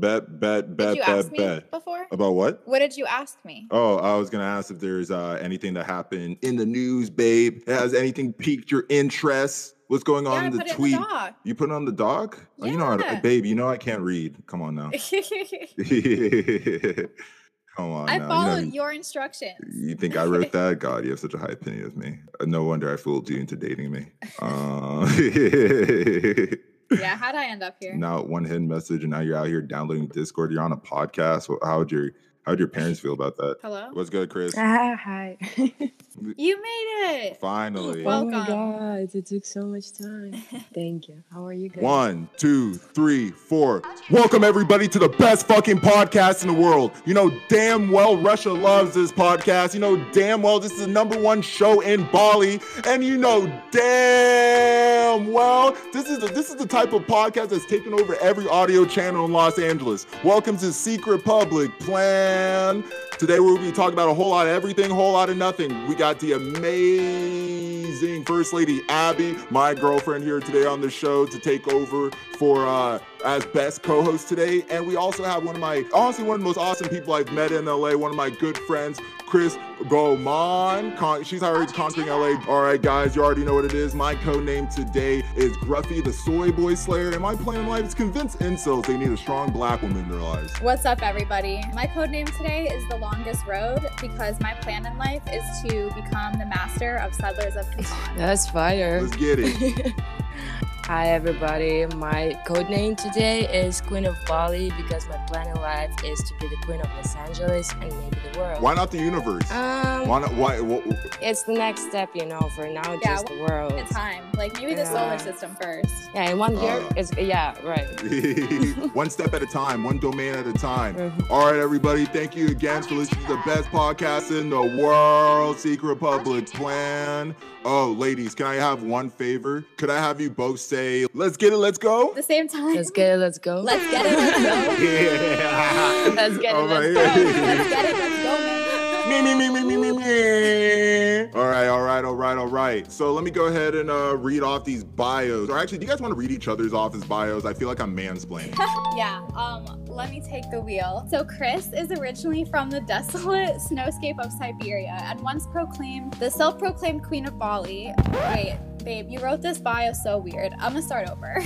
Bet, bet, Did bet, you bet, ask me bet. before? About what? What did you ask me? Oh, I was gonna ask if there's uh, anything that happened in the news, babe. Has anything piqued your interest? What's going on I in the put it tweet? in the. You put it on the doc? Oh, you know babe. You know I can't read. Come on now. Come on I now. followed you, know, your instructions. you think I wrote that? God, you have such a high opinion of me. No wonder I fooled you into dating me. Uh, Yeah, how'd I end up here? now one hidden message, and now you're out here downloading Discord. You're on a podcast. How'd your How'd your parents feel about that? Hello? What's good, Kris? Ah, hi. You made it. Finally. Well- oh my god, it took so much time. Thank you. How are you guys? One, two, three, four. Welcome everybody to the best fucking podcast in the world. You know damn well Russia loves this podcast. You know damn well this is the number one show in Bali, and you know damn well this is the, this is the type of podcast that's taken over every audio channel in Los Angeles. Welcome to Secret Public Plan. Today we'll be talking about a whole lot of everything, whole lot of nothing. We got the amazing First Lady Abby, my girlfriend here today on the show to take over for uh as best co-host today. And we also have one of my honestly one of the most awesome people I've met in LA, one of my good friends, Kris Goman. Con- she's already conquering LA. All right, guys, you already know what it is. My code name today is Gruffy the Soy Boy Slayer, and my plan in life is convince incels they need a strong black woman in their lives. What's up, everybody? My code name today is The Longest Road because my plan in life is to become the master of Settlers of Catan. That's fire. Let's get it. Hi everybody. My code name today is Queen of Bali because my plan in life is to be the Queen of Los Angeles and maybe the world. Why not the universe? Um, Why not? Why? wha- it's the next step, you know. For now, Yeah, just the world. It's time. Like maybe the Yeah. solar system first. Yeah, in one year, Uh. it's yeah, right. one step at a time, one domain at a time. Mhm. All right, everybody. Thank you again for listening to the best podcast in the world, Secret Public Plan. Oh, ladies, can I have one favor? Could I have you both say, let's get it, let's go? At the same time. Let's get it. Let's go. Let's get it. Let's go. Yeah. Let's get it, All let's go. Let's get it. Let's go, man. Me, me, me, me, me, me, me. All right, all right, all right, all right. So let me go ahead and uh, read off these bios. Or actually, do you guys want to read each other's off as bios? I feel like I'm mansplaining. Yeah, um, let me take the wheel. So Kris is originally from the desolate snowscape of Siberia and once proclaimed the self-proclaimed queen of Bali. Wait, babe, you wrote this bio so weird. I'm gonna start over.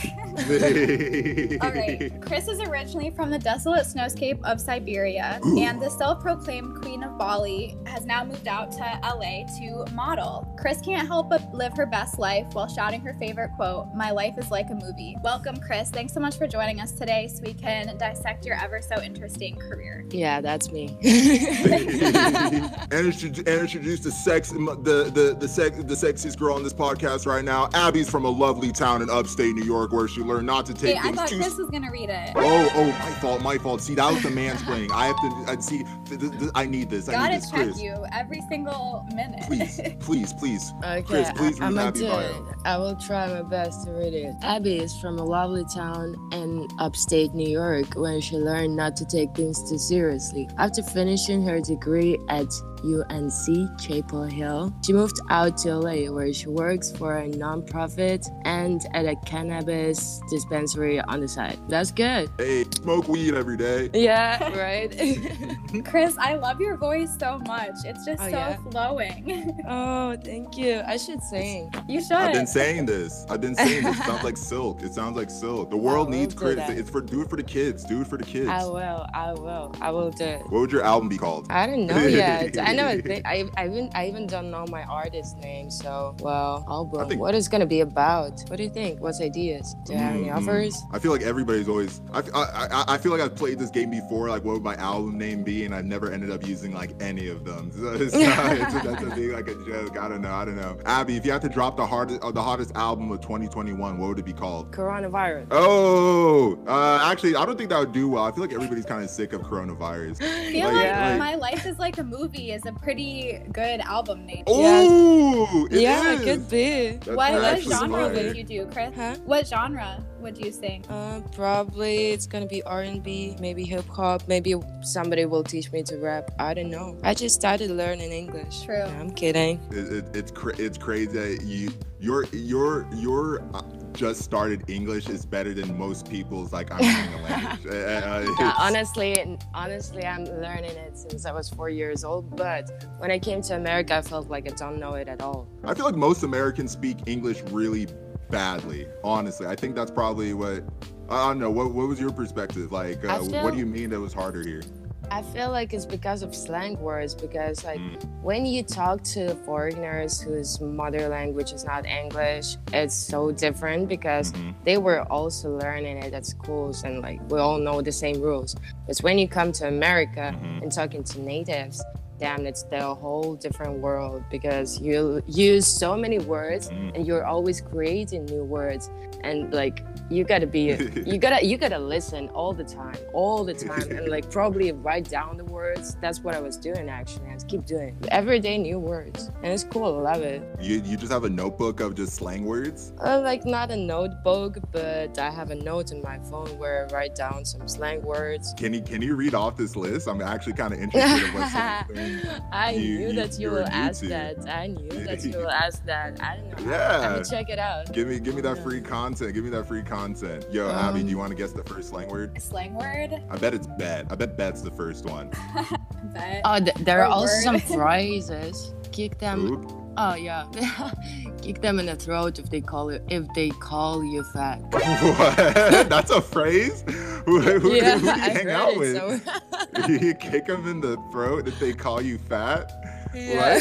All right. Kris is originally from the desolate snowscape of Siberia, Ooh. and the self proclaimed Queen of Bali has now moved out to LA to model. Kris can't help but live her best life while shouting her favorite quote, My life is like a movie. Welcome, Chris. Thanks so much for joining us today so we can dissect your ever so interesting career. Yeah, that's me. and, intro- and introduce the sex, the the the sex, the sexiest girl on this podcast right now. Abby's from a lovely town in upstate New York where she learned not to take Hey, I thought too. Kris was gonna read it. Oh, oh, my fault, my fault. See, that was the mansplaining. I have to. I see. Th- th- th- I need this. I Gotta need this, check Kris. you every single minute. Please, please, please. Okay, Kris, please I, read am gonna Abby do bio. it. I will try my best to read it. Abby is from a lovely town in upstate New York where she learned not to take things too seriously. After finishing her degree at UNC Chapel Hill, she moved out to LA where she works for a nonprofit and at a cannabis dispensary on the side. That's good. Hey, smoke weed every day. Yeah, right. Kris, I love your voice so much. It's just Oh, so yeah? flowing. oh, thank you. I should sing. you should. I've been saying this. I've been saying this. It sounds like silk. It sounds like silk. The world needs Kris. that. It's for do it for the kids. Do it for the kids. I will. I will. I will do it. What would your album be called? I don't know yet. I know. I, I, I even I even don't know my artist name. So well, album. think- What is gonna be about? What do you think? What's ideas? Do you have any Mm, offers? I feel like everybody's always. I, I, I, I feel like I've played this game before. Like, what would my album name be? And I've never ended up using like any of them. So it's not, it's, that's a big like a joke. I don't know. I don't know. Abby, if you had to drop the hardest, uh, the hottest album of 2021, what would it be called? Coronavirus. Oh, uh, actually, I don't think that would do well. I feel like everybody's kind of sick of coronavirus. I feel Like- like, yeah. My Life is Like a Movie is a pretty good album name. Oh, it yeah, is. it could be. That's what what genre smart. would you do, Kris? Huh? What genre would you sing? Uh, probably it's gonna be R and B, maybe hip hop, maybe somebody will teach me to rap. I don't know. I just started learning English. True. No, I'm kidding. It, it, it's cra- it's crazy that you your your your uh, just started English is better than most people's like I'm learning a language. Uh, Yeah, honestly, honestly, I'm learning it since I was four years old. But when I came to America, I felt like I don't know it at all. I feel like most Americans speak English really badly. Honestly, I think that's probably what. I don't know. What What was your perspective? Like, uh, feel- what do you mean that was harder here? I feel like it's because of slang words. Because like Mm. when you talk to foreigners whose mother language is not English, it's so different because Mhm. they were also learning it at schools and like we all know the same rules. But when you come to America Mhm. and talking to natives, damn, it's the whole different world because you use so many words Mhm. and you're always creating new words and like you gotta be you gotta you gotta listen all the time all the time and like probably write down the words that's what i was doing actually and keep doing every day new words and it's cool i love it You you just have a notebook of just slang words. uh, like not a notebook but i have a note in my phone where i write down some slang words Can you can you read off this list? I'm actually kind of interested in what's. I you- knew you- that you will ask that. I knew that you will ask that. I don't know. Yeah. Let me check it out. Give me give me that free content. Give me that free content. Yo, Abby, Um, do you want to guess the first slang word? Slang word. I bet it's bet. I bet bet's the first one. Bet. Oh, th- there are Or also word. some phrases. Kick them. Oop. Oh yeah. Kick them in the throat if they call you if they call you fat. what? That's a phrase? Who, who, who yeah, do you I've hang out it, with? so- you kick them in the throat if they call you fat? yeah.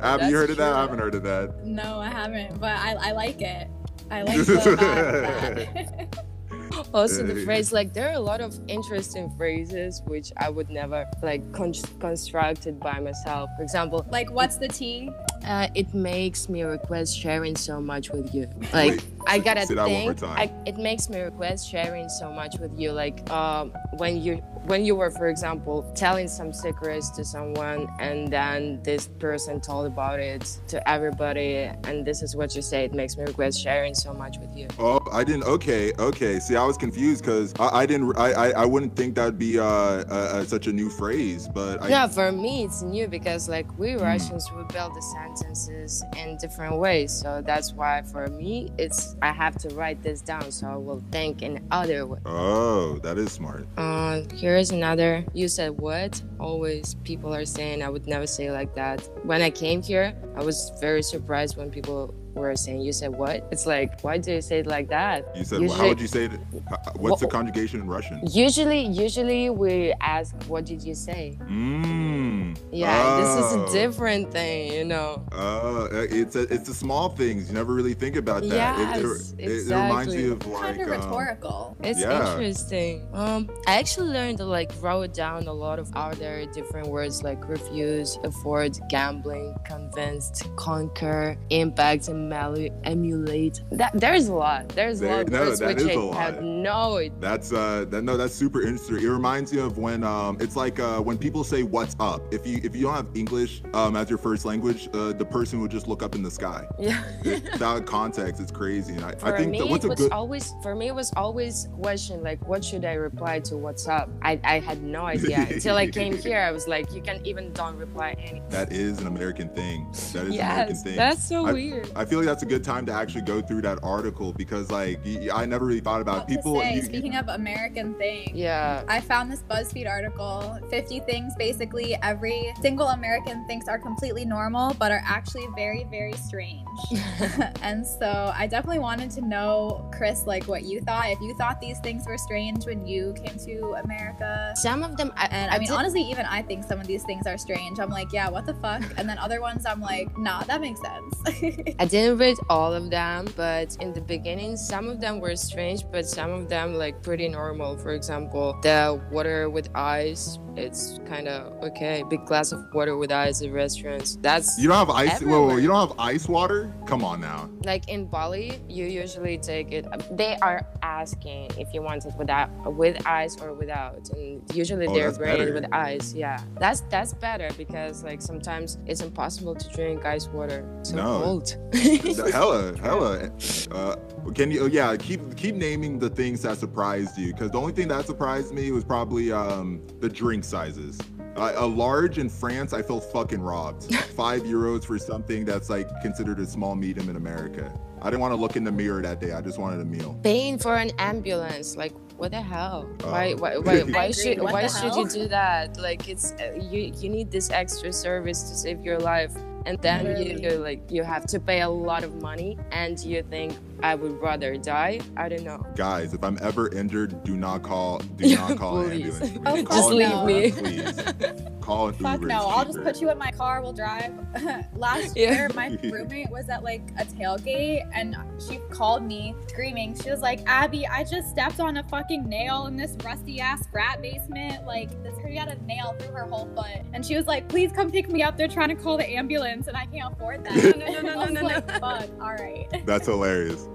Abby, you That's heard of that? I haven't heard of that. No, I haven't, but I, I like it. I like the bad. also the phrase like there are a lot of interesting phrases which I would never like con- constructed by myself. For example, like, what's the T? Uh, it makes me request sharing so much with you. Like Wait, I gotta say that one more think. time. I, it makes me request sharing so much with you. Like um, when you when you were, for example, telling some secrets to someone, and then this person told about it to everybody, and this is what you say. It makes me request sharing so much with you. Oh, I didn't. Okay, okay. See, I was confused because I, I didn't. I, I, I wouldn't think that'd be uh, uh, uh such a new phrase, but I. No, for me it's new because like we Hmm. Russians we build the sentences in different ways. So that's why for me it's I have to write this down so I will think in other way. Oh, that is smart. Uh, here's another. You said what? Always people are saying I would never say like that. When I came here, I was very surprised when people were saying you said what? It's like why do you say it like that? You said. how would you say it? What's the conjugation in Russian? Usually, usually we ask what did you say? Mmm. Yeah, this is Oh. a different thing, you know. Uh, it's a, it's the small things. You never really think about that. It- it, Yes, it, it reminds me of exactly. like. kind of um, rhetorical. It's Yeah. interesting. Um, I actually learned to like wrote down a lot of other different words like refuse, afford, gambling, convinced, conquer, impact, emelu- emulate. That there's a lot. There's a lot no, that which is I a lot. no idea. That's uh that no that's super interesting. It reminds me of when um it's like uh when people say what's up. If you if you don't have English um as your first language, uh, the person would just look up in the sky. Yeah. Without context, it's crazy. And I, For I think me, that what's it a was good always for me it was always question like what should I reply to what's up. I, I had no idea until I came here. I was like you can even don't reply any. that is an American thing. That is an American Yes, thing. that's so I- weird. I feel like that's a good time to actually go through that article because like I never really thought about What people. say, you- you- speaking of American things. Yeah. I found this BuzzFeed article 50 things basically every single American thinks are completely normal, but are actually very, very strange. and so I definitely wanted to know, Chris, like what you thought. If you thought these things were strange when you came to America. Some of them, I, And I mean, did- honestly, even I think some of these things are strange. I'm like, yeah, what the fuck? And then other ones, I'm like, nah, that makes sense. I didn't read all of them, but in the beginning, some of them were strange, but some of them like pretty normal. For example, the water with ice, it's kind of okay. Big glass of water with ice at restaurants. That's you don't have ice. Whoa, whoa, you don't have ice water? Come on now. like in Bali, you usually take it. They are asking if you want it without with ice or without, and usually Oh, they're bringing with ice. Yeah, that's that's better because like sometimes it's impossible to drink ice water. So No. cold. hella, hella. Uh, can you? Yeah, keep keep naming the things that surprised you. Because the only thing that surprised me was probably um, the drink sizes. Uh, a large in France, I felt fucking robbed. Five euros for something that's like considered a small medium in America. I didn't want to look in the mirror that day. I just wanted a meal. Paying for an ambulance, like what the hell? Oh. Why why why, why should What why should hell? you do that? Like it's uh, you you need this extra service to save your life. And then you, Literally. you like you have to pay a lot of money and you think I would rather die. I don't know. Guys, if I'm ever injured, do not call. Do not call an ambulance. Oh, Call Just an leave ambulance, me. Please. Call an Fuck Uber. no, I'll just put you in my car, we'll drive. Last Yeah. year, my roommate was at like a tailgate and she called me screaming. She was like, Abby, I just stepped on a fucking nail in this rusty ass frat basement. Like, this her got a nail through her whole foot. And she was like, please come pick me up. They're trying to call the ambulance and I can't afford that. No, no, no, no, I was no, no, like, no. fuck, all right. That's hilarious.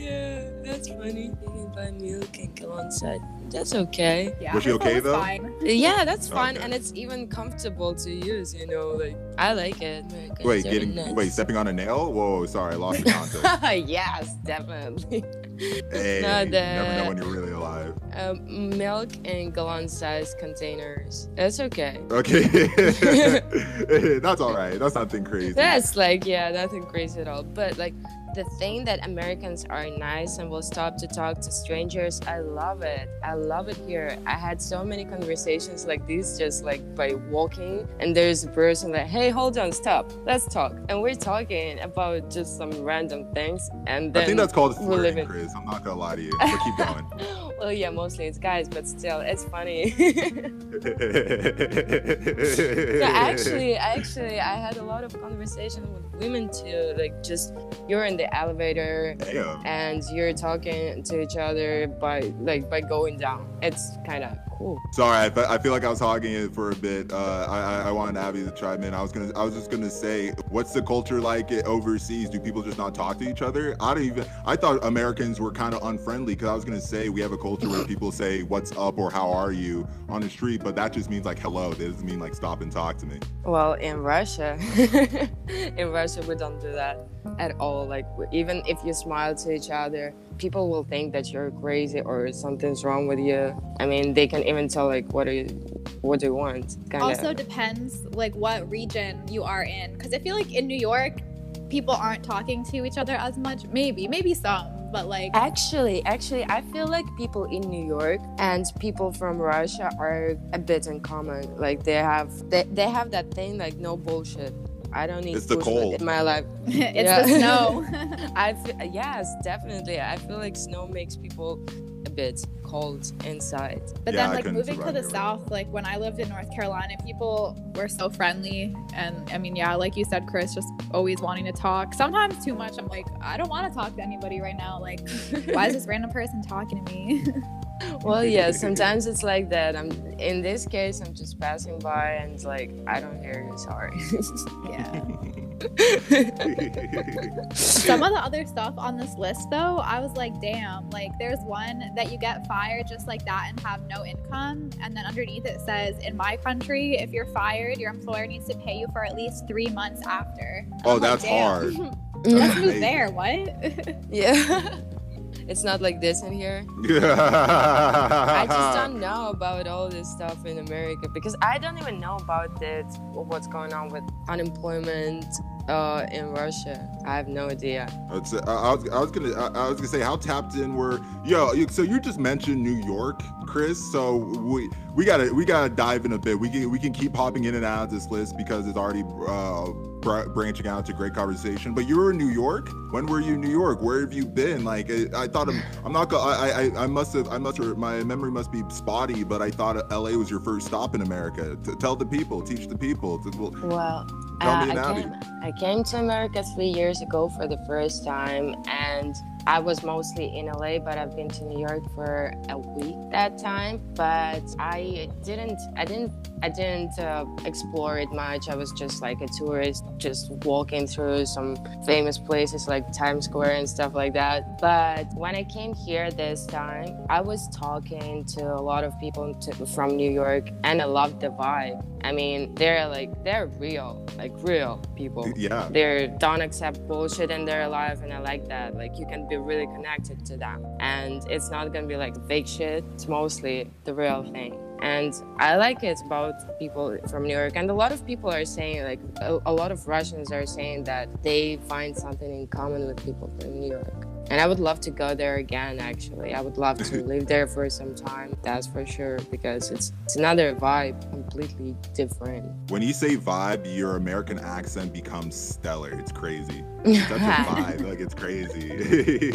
Yeah, that's funny. You can buy milk and go on set. That's okay. Yeah, Was she her foot okay, though? Fine. Yeah, that's fun, Okay. and it's even comfortable to use. You know, like I like it. Like, Wait, getting nice. wait, stepping on a nail? Whoa, sorry, I lost the context. yes, definitely. hey, No, you never know when you're really alive. Um, milk in gallon-sized containers. It's okay. Okay, that's all right. That's nothing crazy. That's like yeah, nothing crazy at all. But like the thing that Americans are nice and will stop to talk to strangers, I love it. I love it here. I had so many conversations like this just like by walking and there's a person like, hey, hold on, stop, let's talk. And we're talking about just some random things and then I think that's called flirting, Kris. I'm not gonna lie to you. But keep going. well yeah, mostly it's guys, but still it's funny. No, actually, actually, I had a lot of conversation with women too. Like, just you're in the elevator Damn. and you're talking to each other by like by going down. It's kind of cool. Sorry, I, I feel like I was hogging it for a bit. Uh, I, I wanted Abby to chime in. I was gonna I was just gonna say, what's the culture like it overseas? Do people just not talk to each other? I don't even. I thought Americans were kind of unfriendly because I was gonna say we have a culture where people say "What's up" or "How are you" on the street, but that just means like hello. That doesn't mean like stop and talk to me. Well, in Russia, in Russia, we don't do that at all. Like, even if you smile to each other, people will think that you're crazy or something's wrong with you. I mean, they can even tell like, what do you, what do you want? Kind also depends like what region you are in because i feel like in new york people aren't talking to each other as much maybe maybe some but like Actually, actually, I feel like people in New York and people from Russia are a bit in common. Like they have they, they have that thing like no bullshit. I don't need It's the cold. in my life. it's Yeah. the snow I feel, yes, definitely. I feel like snow makes people a bit cold inside. but Yeah, then like moving to the New York. south like when i lived in north carolina people were so friendly and i mean yeah like you said kris just always wanting to talk sometimes too much i'm like i don't want to talk to anybody right now like why is this random person talking to me Well, yeah, sometimes it's like that. I'm in this case, I'm just passing by and like I don't hear you. Sorry. yeah Some of the other stuff on this list, though, I was like, damn, like there's one that you get fired just like that and have no income. And then underneath it says, in my country, if you're fired, your employer needs to pay you for at least three months after. Oh, I'm that's damn. hard. Let's That's move there. What? yeah. It's not like this in here. I just don't know about all this stuff in America because I don't even know about it, what's going on with unemployment uh, in Russia. I have no idea. I'd say- I, I was, I was gonna, I, I was gonna say, how tapped in were, yo? So you just mentioned New York, Kris. So we, we gotta, we gotta dive in a bit. We can, we can keep hopping in and out of this list because it's already uh, br- branching out to great conversation. But you were in New York. When were you in New York? Where have you been? Like, I, I thought, I'm, I'm not gonna, I, I, I must have, I must, have, my memory must be spotty, but I thought LA was your first stop in America. T- tell the people, teach the people. To, well, Well, Tell uh, me I, came, I came to America three years ago for the first time, and I was mostly in LA, but I've been to New York for a week that time. But I didn't, I didn't, I didn't uh, explore it much. I was just like a tourist, just walking through some famous places like Times Square and stuff like that. But when I came here this time, I was talking to a lot of people to, from New York, and I loved the vibe. I mean, they're like they're real, like real people. yeah. They don't accept bullshit in their life, and I like that. Like you can be really connected to them, and it's not gonna be like fake shit. It's mostly the real thing. and I like it about people from New York. And a lot of people are saying, like, a, a lot of Russians are saying that they find something in common with people from New York. And I would love to go there again, actually. I would love to live there for some time, that's for sure, because it's, it's another vibe, completely different. When you say vibe, your American accent becomes stellar. It's crazy. That's a vibe. Like, it's crazy.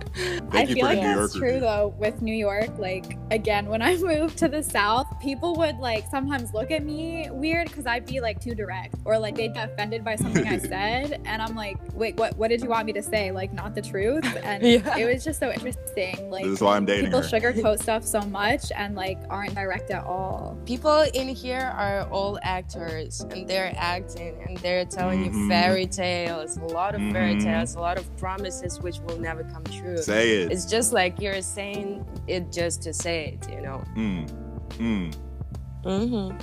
Thank I you feel for like New that's York true review. though with New York. Like again, when I moved to the South, people would like sometimes look at me weird because I'd be like too direct, or like they'd get offended by something I said, and I'm like, wait, what? What did you want me to say? Like not the truth? And Yeah. it was just so interesting. Like This is why I'm dating people her. sugarcoat stuff so much and like aren't direct at all. people in here are all actors and they're acting and they're telling Mhm. you fairy tales a lot of fairy Mhm. tales a lot of promises which will never come true Say it. it's just like you're saying it just to say it you know Mm. Mm. mm-hmm.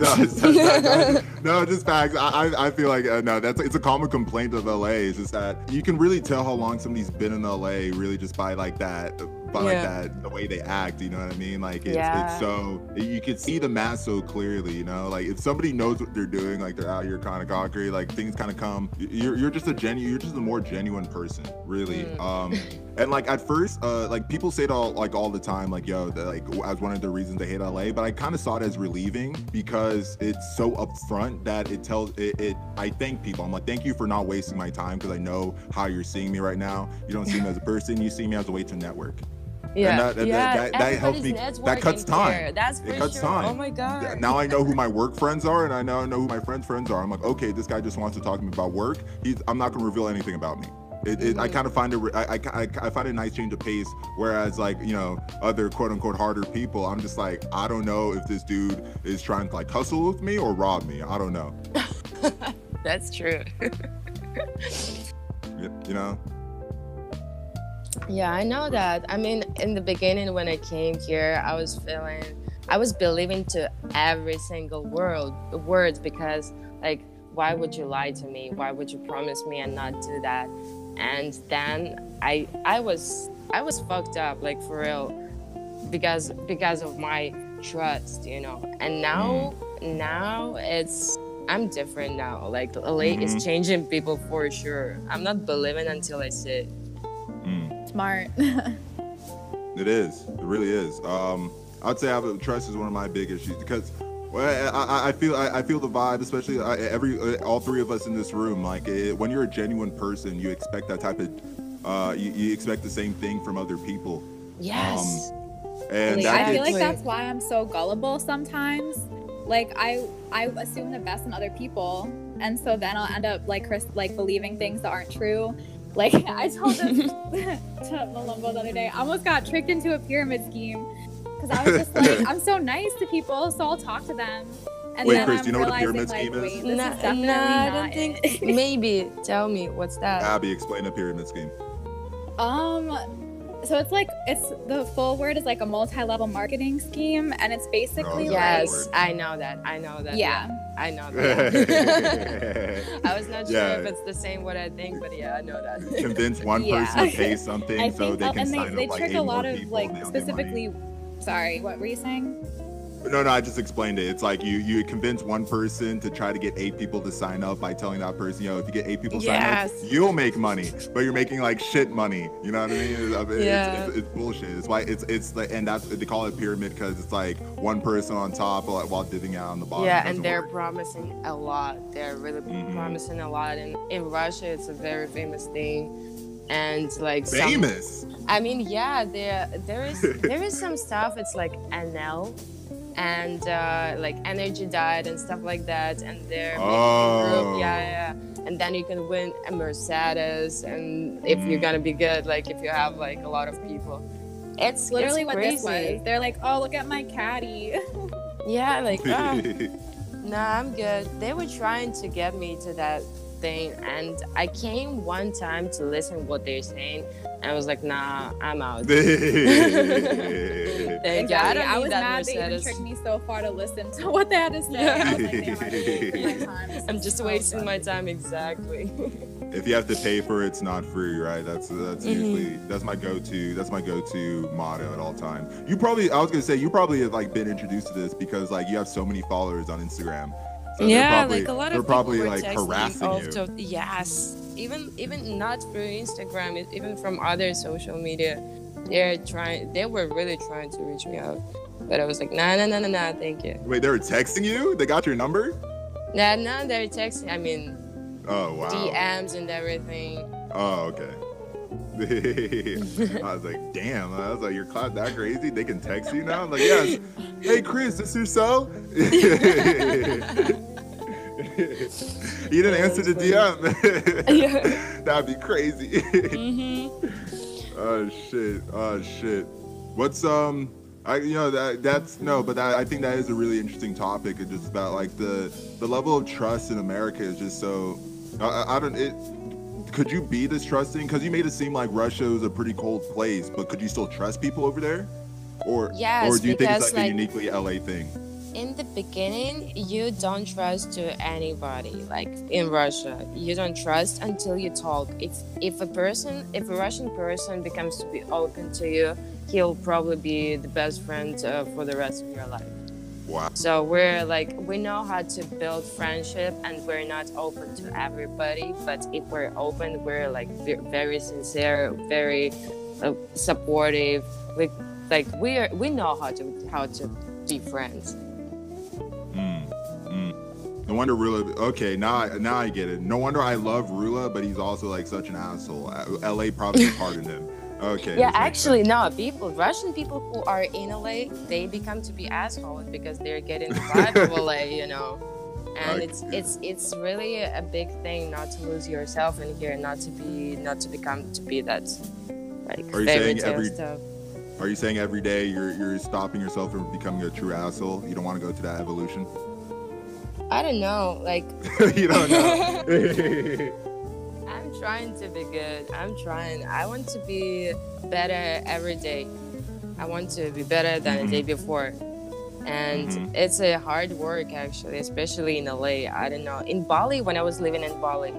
No, it's, no, no, just facts. I, I, feel like uh, no, that's it's a common complaint of LA. Is just that you can really tell how long somebody's been in LA, really just by like that, by like that, the way they act. You know what I mean? Like it's, Yeah. it's so you can see the mask so clearly. You know, like if somebody knows what they're doing, like they're out here kind of conquering, like things kind of come. You're you're just a genuine, you're just a more genuine person, really. Mm. Um, and like at first, uh, like people say it all like all the time, like yo, that, like as one of the reasons they hate LA. But I kind of saw it as relieving because it's so upfront that it tells it. it I thank people. I'm like, thank you for not wasting my time because I know how you're seeing me right now. You don't see me as a person. You see me as a way to network. yeah that- that- yeah that- that helps me- that cuts time. here. that's It cuts sure time. oh my god Now I know who my work friends are, and I now know who my friends' friends are. I'm like, okay, this guy just wants to talk to me about work. He's, I'm not gonna reveal anything about me. It, it, I kind of find it. I, I, I, I find it a nice change of pace. Whereas, like you know, other quote unquote harder people, I'm just like, I don't know if this dude is trying to like hustle with me or rob me. I don't know. that's true You know. Yeah, I know that. I mean, in the beginning when I came here, I was feeling, I was believing to every single word, word because, like, why would you lie to me? Why would you promise me and not do that? And then I, I was, I was fucked up, like for real, because because of my trust, you know. And now, now it's. I'm different now. Like LA Mhm. is changing people for sure. I'm not believing until I see it. Mm. Smart. It is. It really is. Um, I'd say I have, trust is one of my big issues because well, I, I- I feel I, I feel the vibe, especially uh, every uh, all three of us in this room. Like it, when you're a genuine person, you expect that type of uh, you, you expect the same thing from other people, Yes. and Like, that I feel like that's why I'm so gullible sometimes. Like I I assume the best in other people, and so then I'll end up like Kris, like believing things that aren't true. Like I told this to Malumbo the other day, I almost got tricked into a pyramid scheme because I was just like, I'm so nice to people, so I'll talk to them. And Wait, then Kris, I'm do you know what a realizing, pyramid like, scheme is? wait, this Nah, is definitely nah, I don't think. it. Maybe tell me what's that? Abby, explain a pyramid scheme. Um, so it's like it's the full word is like a multi-level marketing scheme, and it's basically Oh, like yes, I know that. I know that. yeah. I know that. I was not sure Yeah. if it's the same what I think, but yeah, I know that. Convince one Yeah. person to pay something I so think, they oh, can and they, sign they up like trick eight a lot more of people like and they don't get money. Specifically. Sorry, what were you saying? No, no, I just explained it. It's like you you convince one person to try to get eight people to sign up by telling that person, you know, if you get eight people to Yes. sign up, you'll make money, but you're making like shit money. You know what I mean? It's, I it's- Yeah. it's, it's, bullshit. It's why it's it's like, and that's they call it pyramid because it's like one person on top while, while divvying out on the bottom. yeah, and they're work. promising a lot. They're really Mhm. promising a lot. And in Russia, it's a very famous thing. And like some- famous. I mean, yeah, there there is there is some stuff. It's like NL and uh, like energy diet and stuff like that. And they're Oh. group, yeah, yeah. And then you can win a Mercedes, and if you're Mm. gonna be good, like if you have like a lot of people, it's Literally, it's what crazy. this was. They're like, "Oh, look at my caddy." Yeah, like oh, nah, I'm good. They were trying to get me to that thing. And I came one time to listen what they're saying, and I was like, nah, I'm out. Thank exactly. you. I, I was mad they even tricked me so far to listen to what they had to say. Like, I'm just wasting so my time exactly. if you have to pay for it, it's not free, right? That's that's mm-hmm. usually that's my go-to. That's my go-to motto at all time. You probably, I was gonna say, you probably have like been introduced to this because like you have so many followers on Instagram. So yeah, probably, like a lot of they're probably like harassing you. To, yes, even even not through Instagram, even from other social media, they're trying. They were really trying to reach me out, but I was like, nah, nah, nah, nah, nah, thank you. Wait, they were texting you? They got your number? Nah, nah, they're texting. I mean, Oh wow. DMs and everything. Oh okay. I was like, damn. I was like, you're cloud that crazy? They can text you now? I'm like, yes. Hey Kris, this your cell? you didn't answer the DM. That'd be crazy. mm-hmm. Oh shit. Oh shit. What's um I you know that that's no, but that, I think that is a really interesting topic. It's just about like the the level of trust in America is just so I, I don't. It, could you be this trusting? Because you made it seem like Russia was a pretty cold place, but could you still trust people over there? Or yes, or do you think it's like, like, a uniquely LA thing? In the beginning, you don't trust to anybody. Like in Russia, you don't trust until you talk. If if a person, if a Russian person becomes to be open to you, he'll probably be the best friend uh, for the rest of your life. Wow. So we're like we know how to build friendship, and we're not open to everybody. But if we're open, we're like very sincere, very uh, supportive. We like we are we know how to how to be friends. Mm, mm. No wonder Rula. Okay, now I, now I get it. No wonder I love Rula, but he's also like such an asshole. L.A. probably pardoned him. Okay. Yeah, actually, no. People, Russian people who are in LA, they become to be assholes because they're getting the vibe of LA, you know. And it's it's it's really a big thing not to lose yourself in here, not to be not to become to be that like are you saying every, stuff. Are you saying every day you're you're stopping yourself from becoming a true asshole? You don't want to go to that evolution? I don't know, like you don't know. trying to be good. I'm trying. I want to be better every day. I want to be better than mm-hmm. the day before. And mm-hmm. it's a hard work actually, especially in LA. I don't know. In Bali, when I was living in Bali,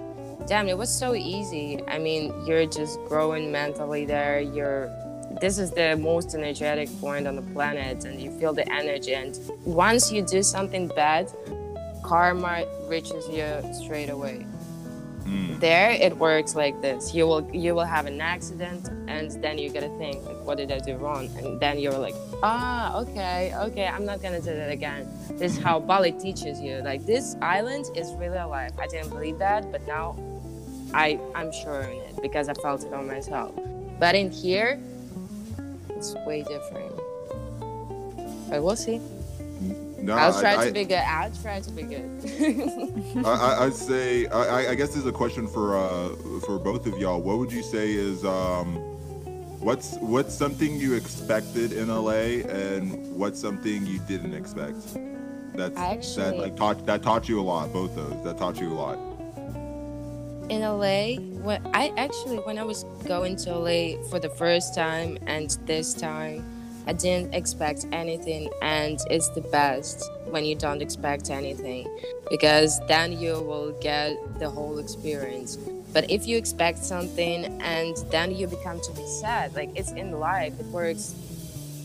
damn, it was so easy. I mean, you're just growing mentally there. You're this is the most energetic point on the planet and you feel the energy and once you do something bad karma reaches you straight away Mm. There it works like this. You will you will have an accident and then you gotta think like what did I do wrong? And then you're like, ah, okay, okay, I'm not gonna do that again. This is how Bali teaches you. Like this island is really alive. I didn't believe that, but now I I'm sure in it because I felt it on myself. But in here, it's way different. But we'll see. No, I'll try I, to be good. I'll try to be good. I, would say I, I guess there's a question for uh, for both of y'all. What would you say is um, what's what's something you expected in LA and what's something you didn't expect? That's actually, that like taught that taught you a lot. Both those that taught you a lot. In LA, when I actually when I was going to LA for the first time and this time I didn't expect anything, and it's the best when you don't expect anything because then you will get the whole experience. But if you expect something and then you become to be sad, like it's in life, it works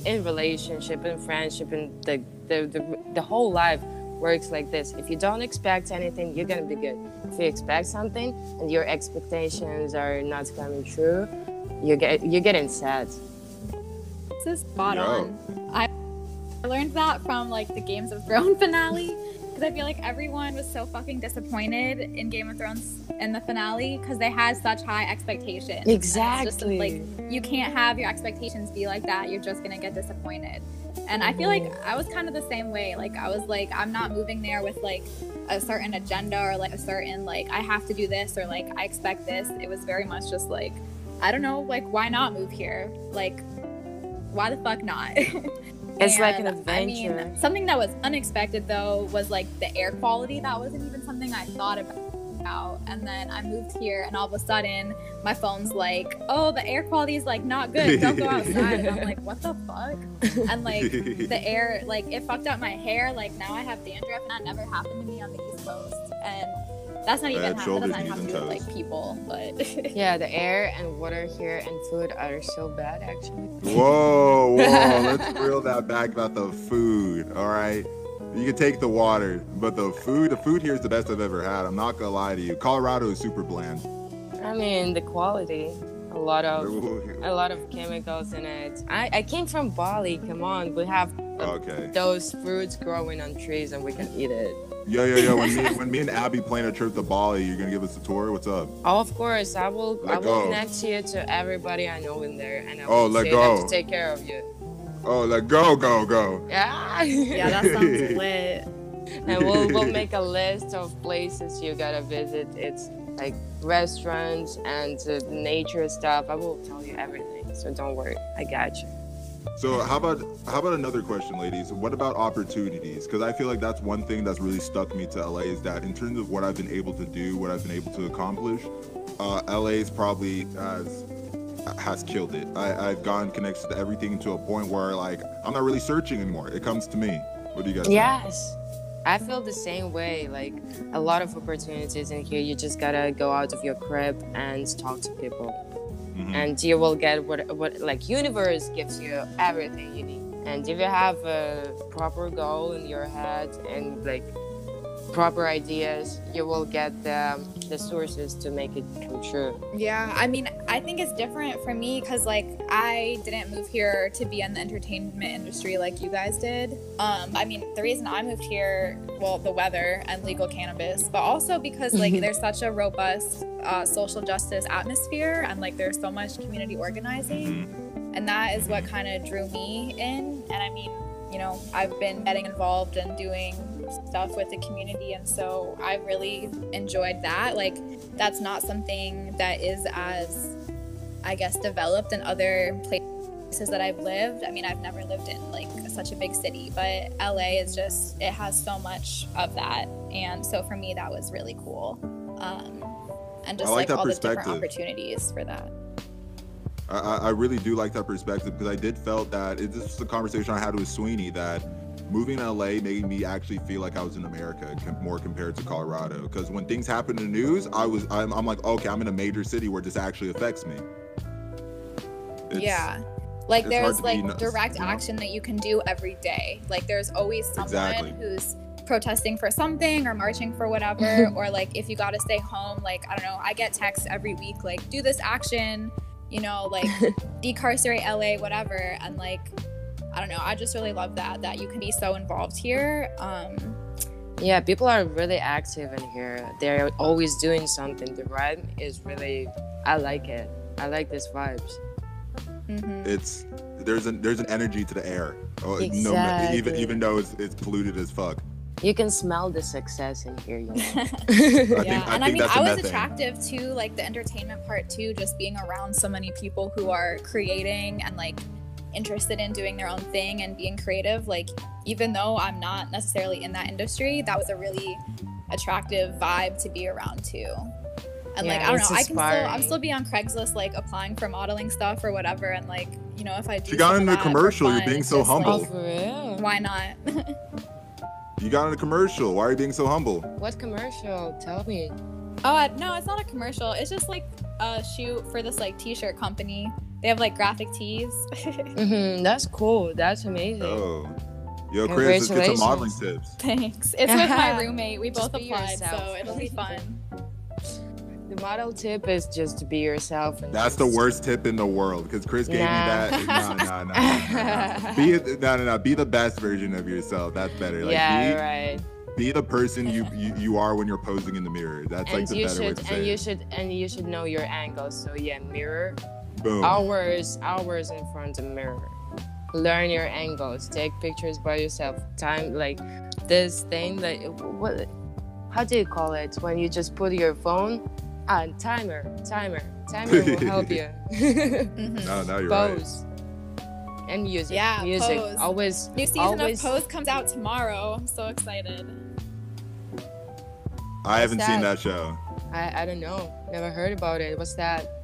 in relationship, in friendship, and the, the, the, the whole life works like this. If you don't expect anything, you're gonna be good. If you expect something and your expectations are not coming true, you get you're getting sad. This spot Yo. on. I learned that from like the Games of Thrones finale because I feel like everyone was so fucking disappointed in Game of Thrones in the finale because they had such high expectations. Exactly. Just, like you can't have your expectations be like that. You're just gonna get disappointed. And I feel like I was kind of the same way. Like I was like, I'm not moving there with like a certain agenda or like a certain like I have to do this or like I expect this. It was very much just like I don't know, like why not move here? Like why the fuck not? it's like an adventure. I mean, something that was unexpected though was like the air quality. That wasn't even something I thought about. out. And then I moved here, and all of a sudden, my phone's like, "Oh, the air quality is like not good. Don't go outside." And I'm like, "What the fuck?" And like the air, like it fucked up my hair. Like now I have dandruff, and that never happened to me on the East Coast. And that's not even Bad ha- that shoulders, doesn't have to knees, do and with like people, but Yeah, the air and water here and food are so bad actually. Whoa, whoa, let's reel that back about the food. All right. You can take the water, but the food, the food here is the best I've ever had. I'm not gonna lie to you. Colorado is super bland. I mean the quality, a lot of a lot of chemicals in it. I, I came from Bali. Come on, we have uh, Okay. those fruits growing on trees and we can eat it. Yo, yo, yo. When me, when me and Abby plan a trip to Bali, you're gonna give us a tour. What's up? Oh, of course, I will. I will go. connect you to everybody I know in there, and I will Oh, will let say go. them to take care of you. Oh, let go, go, go. Yeah. yeah, that sounds lit. and we'll we'll make a list of places you gotta visit. It's like restaurants and uh, nature stuff. I will tell you everything, so don't worry. I got you. So how about how about another question, ladies? What about opportunities? Because I feel like that's one thing that's really stuck me to LA is that in terms of what I've been able to do, what I've been able to accomplish, uh, LA is probably has has killed it. I, I've gotten connected to everything to a point where like I'm not really searching anymore. It comes to me. What do you guys? think? Yes. I feel the same way. Like a lot of opportunities in here, you just gotta go out of your crib and talk to people, Mhm. and you will get what what like universe gives you everything you need. And if you have a proper goal in your head and like proper ideas, you will get the the sources to make it come true. Yeah, I mean, I think it's different for me because, like, I didn't move here to be in the entertainment industry like you guys did. Um, I mean, the reason I moved here, well, the weather and legal cannabis, but also because, like, there's such a robust uh, social justice atmosphere and, like, there's so much community organizing. Mhm. And that is what kind of drew me in. And I mean, you know, I've been getting involved and doing stuff with the community. And so I really enjoyed that. Like, that's not something that is as, I guess, developed in other places that I've lived. I mean, I've never lived in like such a big city, but LA is just, it has so much of that. And so for me, that was really cool. Um, and just I like like, that all the different opportunities for that. I, I I really do like that perspective because I did felt that it, this was a conversation I had with Sweeney that moving to LA made me actually feel like I was in America more compared to Colorado. Because when things happen in the news, I was I'm, I'm like, okay, I'm in a major city where this actually affects me. It's- yeah like there's like nuts, direct you know? action that you can do every day like there's always someone Exactly. who's protesting for something or marching for whatever or like if you got to stay home like i don't know i get texts every week like do this action you know like decarcerate la whatever and like i don't know i just really love that that you can be so involved here um Yeah, people are really active in here. They're always doing something. The vibe is really, I like it. I like this vibes. mhm. It's there's an there's an energy to the air. Oh, no, even even though it's, it's polluted as fuck. You can smell the success in here. You know? I yeah, think, I and I mean, that's I a was methane. attractive to like the entertainment part too, just being around so many people who are creating and like interested in doing their own thing and being creative. Like, even though I'm not necessarily in that industry, that was a really attractive vibe to be around too. And like, I don't it's know, I can still, I'm still be on Craigslist, like applying for modeling stuff or whatever. And like, you know, if I do, You got some of into a that for commercial, you're being so just, like, oh, humble. why not? You got in a commercial. Why are you being so humble? What commercial? Tell me. Oh no, it's not a commercial. It's just like a shoot for this like t-shirt company. They have like graphic tees. hmm that's cool. That's amazing. Oh, yo, Kris, let's get some modeling tips. Thanks. It's with my roommate. We both be applied, yourself. so it'll be fun. The model tip is just to be yourself. And That's the worst tip in the world because Kris gave Nah. me that. Nah, nah, nah, nah, nah. Be no, no, no. Be the best version of yourself. That's better. Like, yeah, be, right. be the person you, you you are when you're posing in the mirror. That's like and the you better way should to say and you it. should and you should know your angles. So yeah, mirror Boom. hours hours in front of the mirror. Learn your angles. Take pictures by yourself. Time like this thing that what how do you call it when you just put your phone ah timer timer timer will help you. Mhm. No, no, you're right. Pose. And music. Yeah, music. Pose. Always New season always of Pose comes out tomorrow. I'm so excited. I haven't seen that? that show. I, I don't know. Never heard about it. What's that?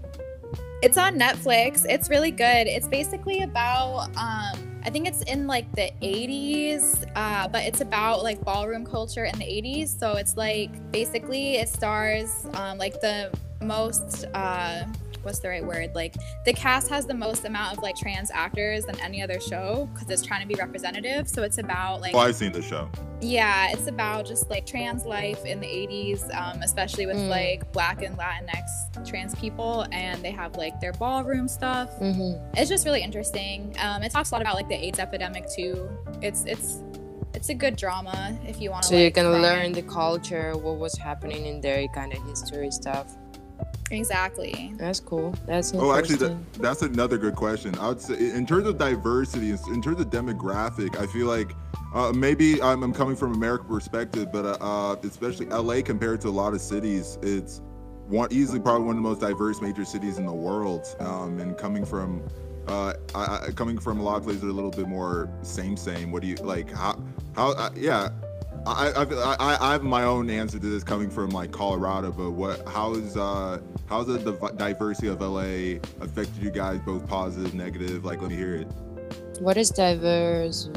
It's on Netflix. It's really good. It's basically about um I think it's in like the 80s, uh, but it's about like ballroom culture in the 80s. So it's like basically it stars um, like the most uh, what's the right word? Like the cast has the most amount of like trans actors than any other show because it's trying to be representative. So it's about like Oh, I've seen the show. yeah, it's about just like trans life in the 80s, um, especially with Mm. like Black and Latinx trans people, and they have like their ballroom stuff. Mm-hmm. It's just really interesting. Um, it talks a lot about like the AIDS epidemic too. It's it's it's a good drama if you want to. So you can learn the culture, what was happening in there, kind of history stuff. Exactly. That's cool. That's Oh, actually, that, that's another good question. I would say, in terms of diversity, in terms of demographic, I feel like uh, maybe I'm, I'm coming from American perspective, but uh, uh, especially LA compared to a lot of cities, it's one easily probably one of the most diverse major cities in the world. Um, and coming from uh, I, I, coming from a lot of places that are a little bit more same same. What do you like? How how uh, yeah. I, I, I, I have my own answer to this coming from like Colorado, but what how is uh how's the div- diversity of LA affected you guys both positive, negative? Like let me hear it. What is diverse?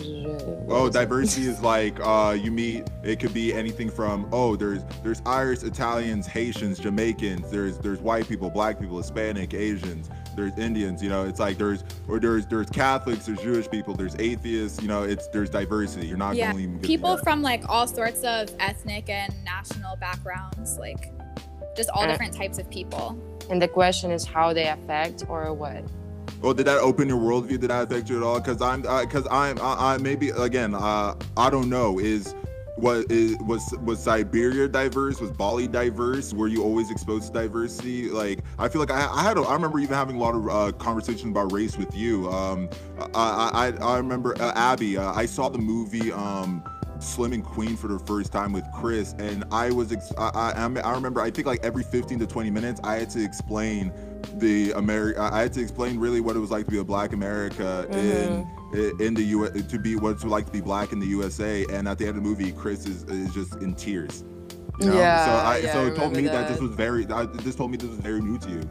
Oh, diversity is like uh you meet it could be anything from oh there's there's Irish, Italians, Haitians, Jamaicans, there's there's white people, black people, Hispanic, Asians, there's Indians, you know, it's like there's or there's there's Catholics, there's Jewish people, there's atheists, you know, it's there's diversity. You're not Yeah, only People yeah. from like all sorts of ethnic and national backgrounds, like just all different types of people. And the question is how they affect or what? Well, did that open your worldview? Did that affect you at all? Because I'm, because I'm, I, I maybe again, uh, I don't know. Is what is was was Siberia diverse? Was Bali diverse? Were you always exposed to diversity? Like, I feel like I, I had, a, I remember even having a lot of uh, conversations about race with you. Um, I, I, I remember uh, Abby. Uh, I saw the movie. Um, Slim and Queen for the first time with Kris, and I was, ex- I, I, I remember, I think like every 15 to 20 minutes, I had to explain the America. I had to explain really what it was like to be a Black America in in the U.S. To be what it's like to be Black in the USA. And at the end of the movie, Kris is, is just in tears. You know? Yeah, So I yeah, so I it told me remember that. this was very. I, this told me this was very new to you.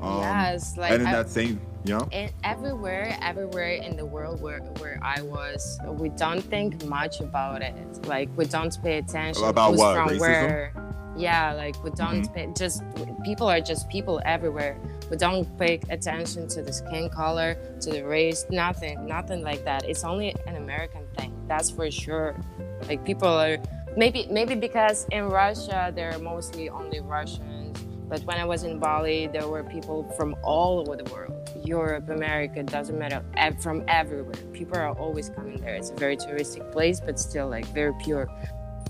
Um, yes, like and in I- that same, you know. and everywhere everywhere in the world where where i was we don't think much about it like we don't pay attention About what, from racism? where yeah like we don't Mhm. pay just people are just people everywhere we don't pay attention to the skin color to the race nothing nothing like that it's only an american thing that's for sure like people are maybe maybe because in russia they're mostly only russians but when I was in Bali, there were people from all over the world Europe, America, doesn't matter, from everywhere. People are always coming there. It's a very touristic place, but still like very pure.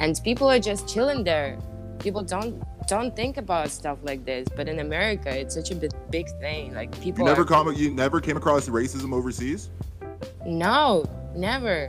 And people are just chilling there. People don't don't think about stuff like this, but in America, it's such a big, big thing. Like people. You never come. You never came across racism overseas. no, never.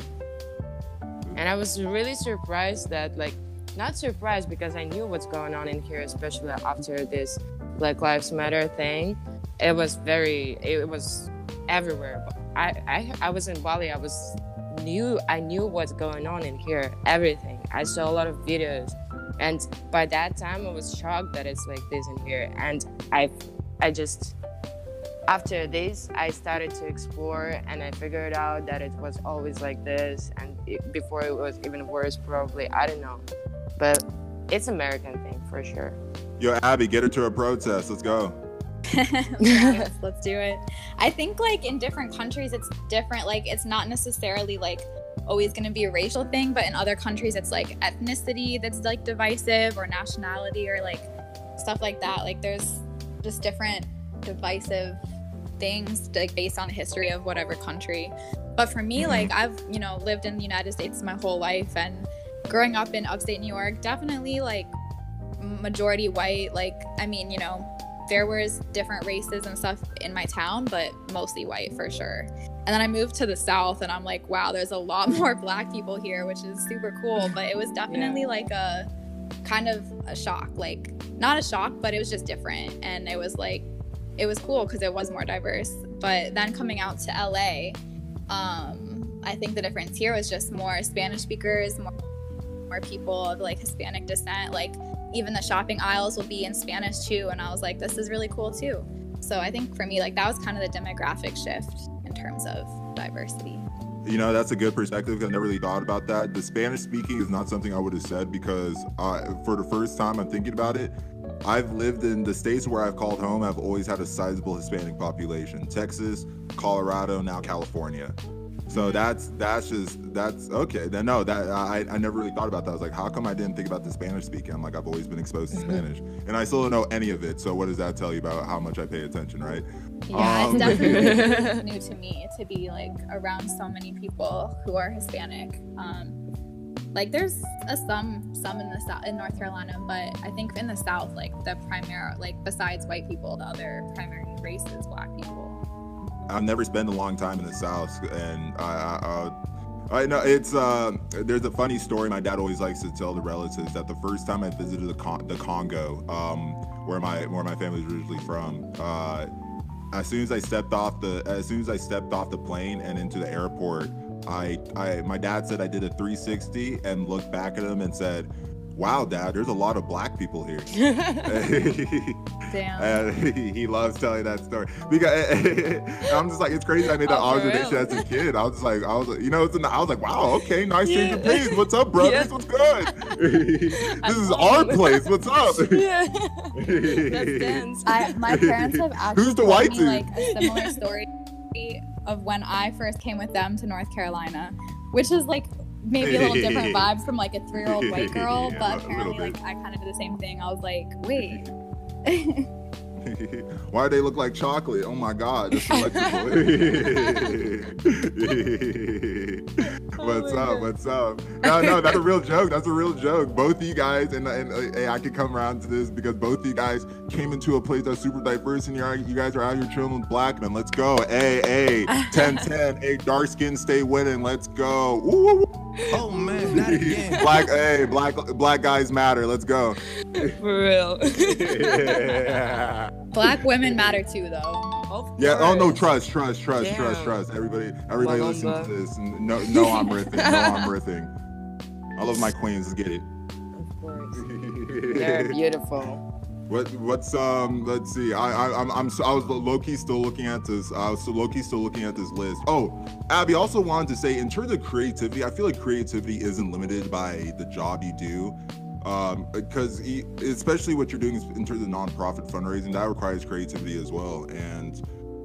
And I was really surprised that, like, not surprised because I knew what's going on in here, especially after this Black Lives Matter thing. It was very, it was everywhere. I, I, I was in Bali. I was knew, I knew what's going on in here. Everything. I saw a lot of videos, and by that time, I was shocked that it's like this in here. And I, I just after this i started to explore and i figured out that it was always like this and it, before it was even worse probably i don't know but it's american thing for sure Yo, Abby, get her to a protest. Let's go. yes, let's do it. I think like in different countries it's different. Like it's not necessarily like always going to be a racial thing, but in other countries it's like ethnicity that's like divisive or nationality or like stuff like that. Like there's just different divisive things like based on the history of whatever country. But for me, Mhm. like I've, you know, lived in the United States my whole life and growing up in upstate New York, definitely like majority white. Like, I mean, you know, there was different races and stuff in my town, but mostly white for sure. And then I moved to the south and I'm like, wow, there's a lot more black people here, which is super cool. But it was definitely like a kind of a shock. Like, not a shock, but it was just different. And it was like, it was cool because it was more diverse. But then coming out to LA, um, I think the difference here was just more Spanish speakers, more, more people of like Hispanic descent. Like, even the shopping aisles will be in Spanish too. And I was like, this is really cool too. So I think for me, like that was kind of the demographic shift in terms of diversity. You know, that's a good perspective. I never really thought about that. The Spanish speaking is not something I would have said because uh, for the first time I'm thinking about it, I've lived in the states where I've called home. I've always had a sizable Hispanic population: Texas, Colorado, now California. So that's that's just that's okay. Then no, that I, I never really thought about that. I was like, how come I didn't think about the Spanish speaking? I'm like, I've always been exposed to Spanish, and I still don't know any of it. So what does that tell you about how much I pay attention, right? Yeah, Um, it's definitely new to me to be like around so many people who are Hispanic. Um, like there's a, some some in the south in North Carolina, but I think in the South, like the primary like besides white people, the other primary race is black people. I've never spent a long time in the South, and I, I, uh, I know it's. Uh, there's a funny story my dad always likes to tell the relatives that the first time I visited the, Con- the Congo, um, where my where my family's originally from, uh, as soon as I stepped off the as soon as I stepped off the plane and into the airport, I, I my dad said I did a 360 and looked back at him and said, "Wow, Dad, there's a lot of black people here." Damn. And he, he loves telling that story because I'm just like it's crazy. I made that Oh, for observation real? as a kid. I was just like, I was like, you know, it's an, I was like, wow, okay, nice change of Yeah. pace. What's up, brothers? Yeah. What's good? this is our following. place. What's up? yeah. Let's. I, my parents have actually Who's the white me dude? like a similar story of when I first came with them to North Carolina, which is like maybe a little different vibes from like a three-year-old white girl, Yeah, but apparently like I kind of did the same thing. I was like, wait. Why do they look like chocolate? Oh my god, that's electrical. What's my up? God. What's up? No, no, that's a real joke. That's a real joke. Both of you guys, and, and uh, hey, I could come around to this because both of you guys came into a place that's super diverse, and you're you guys are out here chilling with black men. Let's go. Hey, hey, 10 10. Hey, dark skin stay winning. Let's go. Woo, woo, woo. Oh man, not again. Black, hey, black, black guys matter. Let's go. For real. yeah. Black women matter too, though. Of Yeah. Oh no. Trust. Trust. Trust. Trust. Damn. Trust. Everybody. Everybody listen to this. No. No. I'm riffing. No. I'm riffing. I love my queens. Let's get it. Of course. They're beautiful. What? What's um? Let's see. I. I. I'm. I'm. so- I was low key still looking at this. I was low key still looking at this list. Oh, Abby. Also wanted to say, in terms of creativity, I feel like creativity isn't limited by the job you do. Um, because e- especially what you're doing is in terms of nonprofit fundraising, that requires creativity as well. And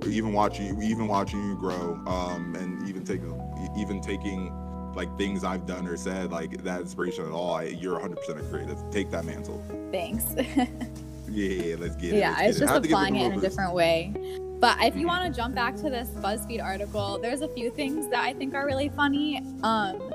even watching, even watching you grow, um, and even taking, even taking like things I've done or said, like that inspiration at all. I, you're 100% a creative. Take that mantle. Thanks. Yeah, let's get it. yeah, get it's just I have to give applying it in a different way. But if you want to jump back to this BuzzFeed article, there's a few things that I think are really funny. Um,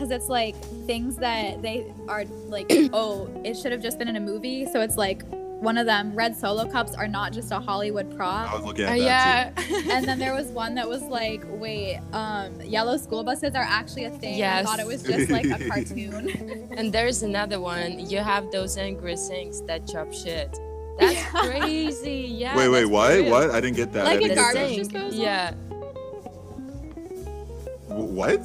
because it's like things that they are like, oh, it should have just been in a movie. So it's like one of them, red solo cups are not just a Hollywood prop. I prop. was looking Uh, at that yeah. and then there was one that was like, wait, um, yellow school buses are actually a thing. Yes. I thought it was just like a cartoon. And there's another one. You have those angry sinks that chop shit. That's Yeah. crazy. Yeah. Wait, wait, that's what? real. What? I didn't get that. Like a didn't The get garbage disposal? Yeah. What?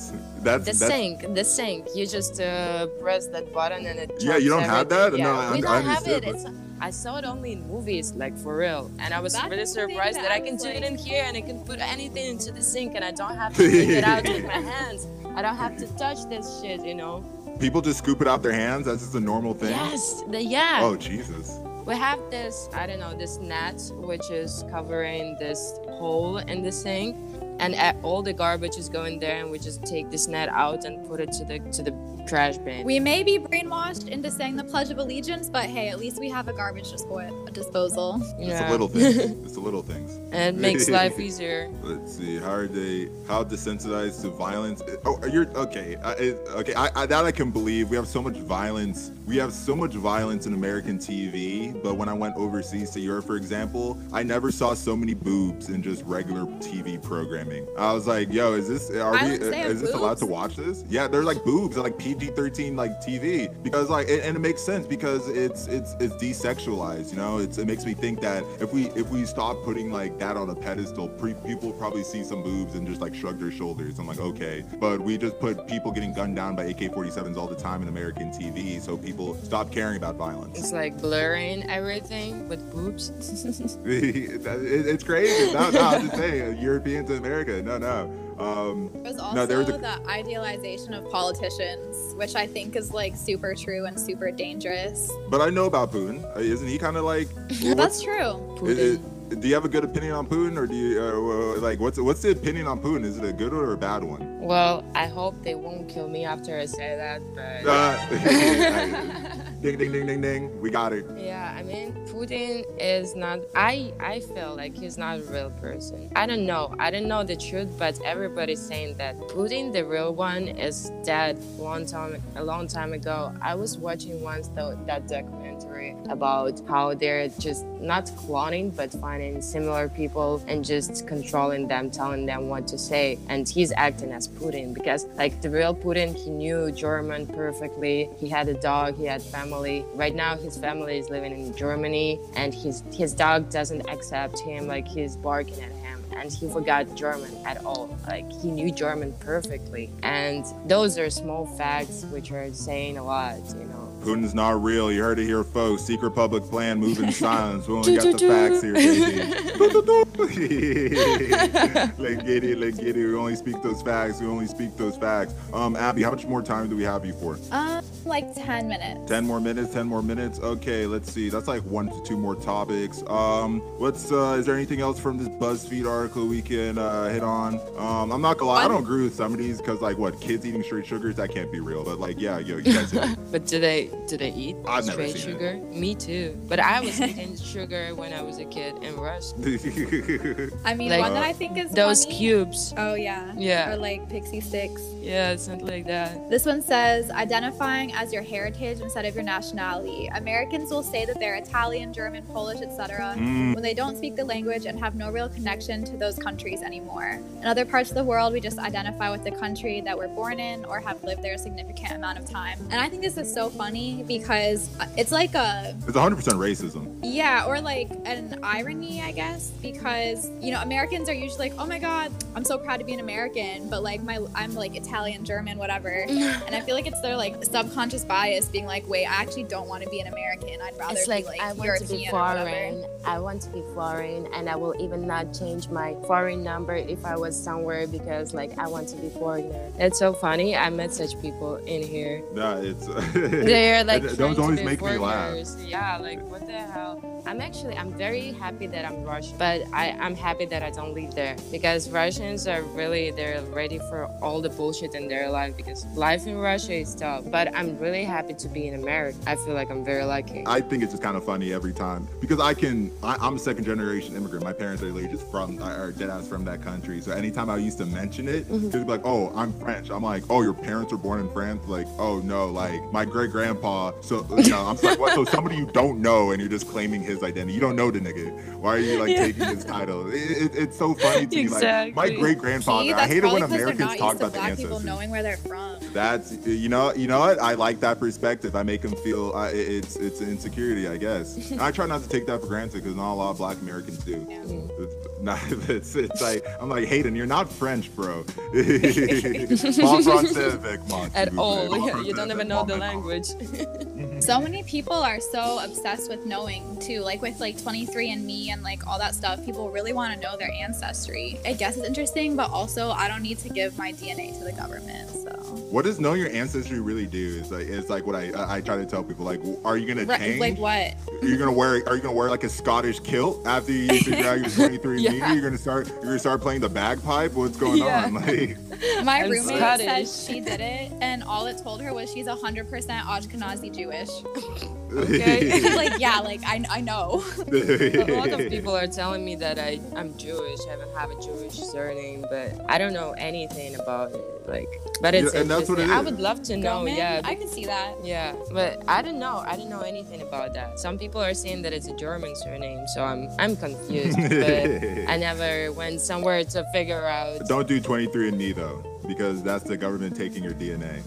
That's The that's. sink. The sink. You just uh, press that button and it. Yeah, you don't have everything. that? No, Yeah. I- we I don't have it. understood, It's. I saw it only in movies, like for real, and I was That's really surprised that that, I I can was do it in here and I can put anything into the sink and I don't have to take it out with my hands. I don't have to touch this shit, you know. People just scoop it out their hands. That's just a normal thing. Yes, the, yeah. Oh Jesus. We have this, I don't know, this net which is covering this hole in the sink, and all the garbage is going there, and we just take this net out and put it to the to the trash bin. We may be brainwashed into saying the Pledge of Allegiance, but hey, at least we have a garbage dispo- disposal. It's yeah. the little things. it's the little things. and it makes life easier. Let's see. How are they? How desensitized to violence? Oh, you're okay. I, okay, I, I, that I can believe. We have so much violence. We have so much violence in American TV. But when I went overseas to Europe, for example, I never saw so many boobs in just regular TV programming. I was like, yo, is this are I we uh, is this allowed to watch this? Yeah, they're like boobs, they're like PG-13 like TV because like it, and it makes sense because it's it's it's desexualized, you know? It's it makes me think that if we if we stop putting like that on a pedestal, pre- people probably see some boobs and just like shrug their shoulders. I'm like, okay, but we just put people getting gunned down by AK-47s all the time in American TV, so people stop caring about violence. It's like blurring everything with boobs. It- it's crazy. No, no, I'm just saying, Europeans in America. No, no. Um, There's also No, there was a- the idealization of politicians, which I think is like super true and super dangerous. but I know about Putin. Uh, Isn't he kind of like? That's true. It- it- do you have a good opinion on Putin, or do you uh, uh, like what's what's the opinion on Putin? Is it a good or a bad one? Well, I hope they won't kill me after I say that, but. Uh, ding, ding, ding, ding, ding. We got it. Yeah, I mean, Putin is not. I I feel like he's not a real person. I don't know. I don't know the truth, but everybody's saying that Putin, the real one, is dead long time a long time ago. I was watching once though that documentary about how they're just not cloning, but finding similar people and just controlling them, telling them what to say. And he's acting as Putin because, like, the real Putin, he knew German perfectly. He had a dog. He had family. Right now, his family is living in Germany, and his his dog doesn't accept him. Like, he's barking at him, and he forgot German at all. Like, he knew German perfectly. And those are small facts which are saying a lot, you know. Putin's not real. You heard it here, folks. Secret public plan, move in silence. We only got the facts here, baby. let's get it, let's get it. We only speak those facts. We only speak those facts. Um, Abby, how much more time do we have you for? Um, like 10 minutes. 10 more minutes 10 more minutes okay let's see that's like one to two more topics um what's uh is there anything else from this buzzfeed article we can uh hit on um i'm not gonna lie i don't agree with some of these because like what kids eating straight sugars that can't be real but like yeah yo you guys hit. But do they do they eat I've straight seen it. sugar? Me too. But I was eating sugar when I was a kid in Russia. I mean, Like, one that I think is Those funny- cubes. Oh yeah. Yeah. Or like pixie sticks. Yeah, something like that. This one says identifying as your heritage instead of your nationality. Americans will say that they're Italian, German, Polish, etc. Mm. when they don't speak the language and have no real connection to those countries anymore. In other parts of the world, we just identify with the country that we're born in or have lived there a significant amount of time. And I think this is so funny because it's like a it's 100% racism yeah, or like an irony, I guess, because you know Americans are usually like, "Oh my God, I'm so proud to be an American," but like my I'm like Italian, German, whatever, and I feel like it's their like subconscious bias being like, "Wait, I actually don't want to be an American. I'd rather It's like, be like I want European to be foreign. I want to be foreign, and I will even not change my foreign number if I was somewhere because like I want to be foreigner. It's so funny. I met such people in here. nah it's They're like those trying always be make me laugh. Yeah, like what the hell? I'm actually I'm very happy that I'm Russian, but I I'm happy that I don't live there because Russians are really they're ready for all the bullshit in their life because life in Russia is tough. But I'm really happy to be in America. I feel like I'm very lucky. I think it's just kind of funny every time because I can. I, I'm a second generation immigrant. My parents are literally just from, are dead ass from that country. So anytime I used to mention it, Mm-hmm. they'd be like, "Oh, I'm French." I'm like, "Oh, your parents were born in France?" Like, "Oh no, like my great grandpa." So you know, I'm like, "What?" So somebody you don't know and you're just claiming his identity. You don't know the nigga. Why are you like Yeah. taking his title? It, it, it's so funny to me. Like my great grandfather. I hate it when probably 'cause they're Americans not talk used to about the black ancestors. people knowing where they're from. That's you know you know what I like that perspective. I make them feel uh, it- it's it's an insecurity, I guess. I try not to take that for granted because not a lot of Black Americans do. Yeah. It's, it's, it's like I'm like Hayden, you're not French, bro. Parle français avec moi, s'il At all, yeah, you don't even know the language. So many people are so obsessed with knowing too, like with like 23andMe and like all that stuff. People really want to know their ancestry. I guess it's interesting, but also I don't need to give my DNA to the government. So What does knowing your ancestry really do? Is like it's like what I I try to tell people. Like, are you gonna Right, change? like what? Are you gonna wear? Are you gonna wear like a Scottish kilt after you figure out you're 23 Yeah. And? You're gonna start. You're gonna start playing the bagpipe. What's going Yeah. on? Like, My I'm roommate Scottish. says she did it, and all it told her was she's 100% Ashkenazi Jewish. Okay. like yeah, like I I know. a lot of people are telling me that I, I'm Jewish. I even have a Jewish surname, but I don't know anything about it. Like, but it's Yeah, and that's what interesting. I would love to know. Goman? Yeah, I can see that. yeah, but I don't know. I don't know anything about that. Some people are saying that it's a German surname, so I'm I'm confused. but I never went somewhere to figure out. Don't do 23andMe though, because that's the government taking your DNA.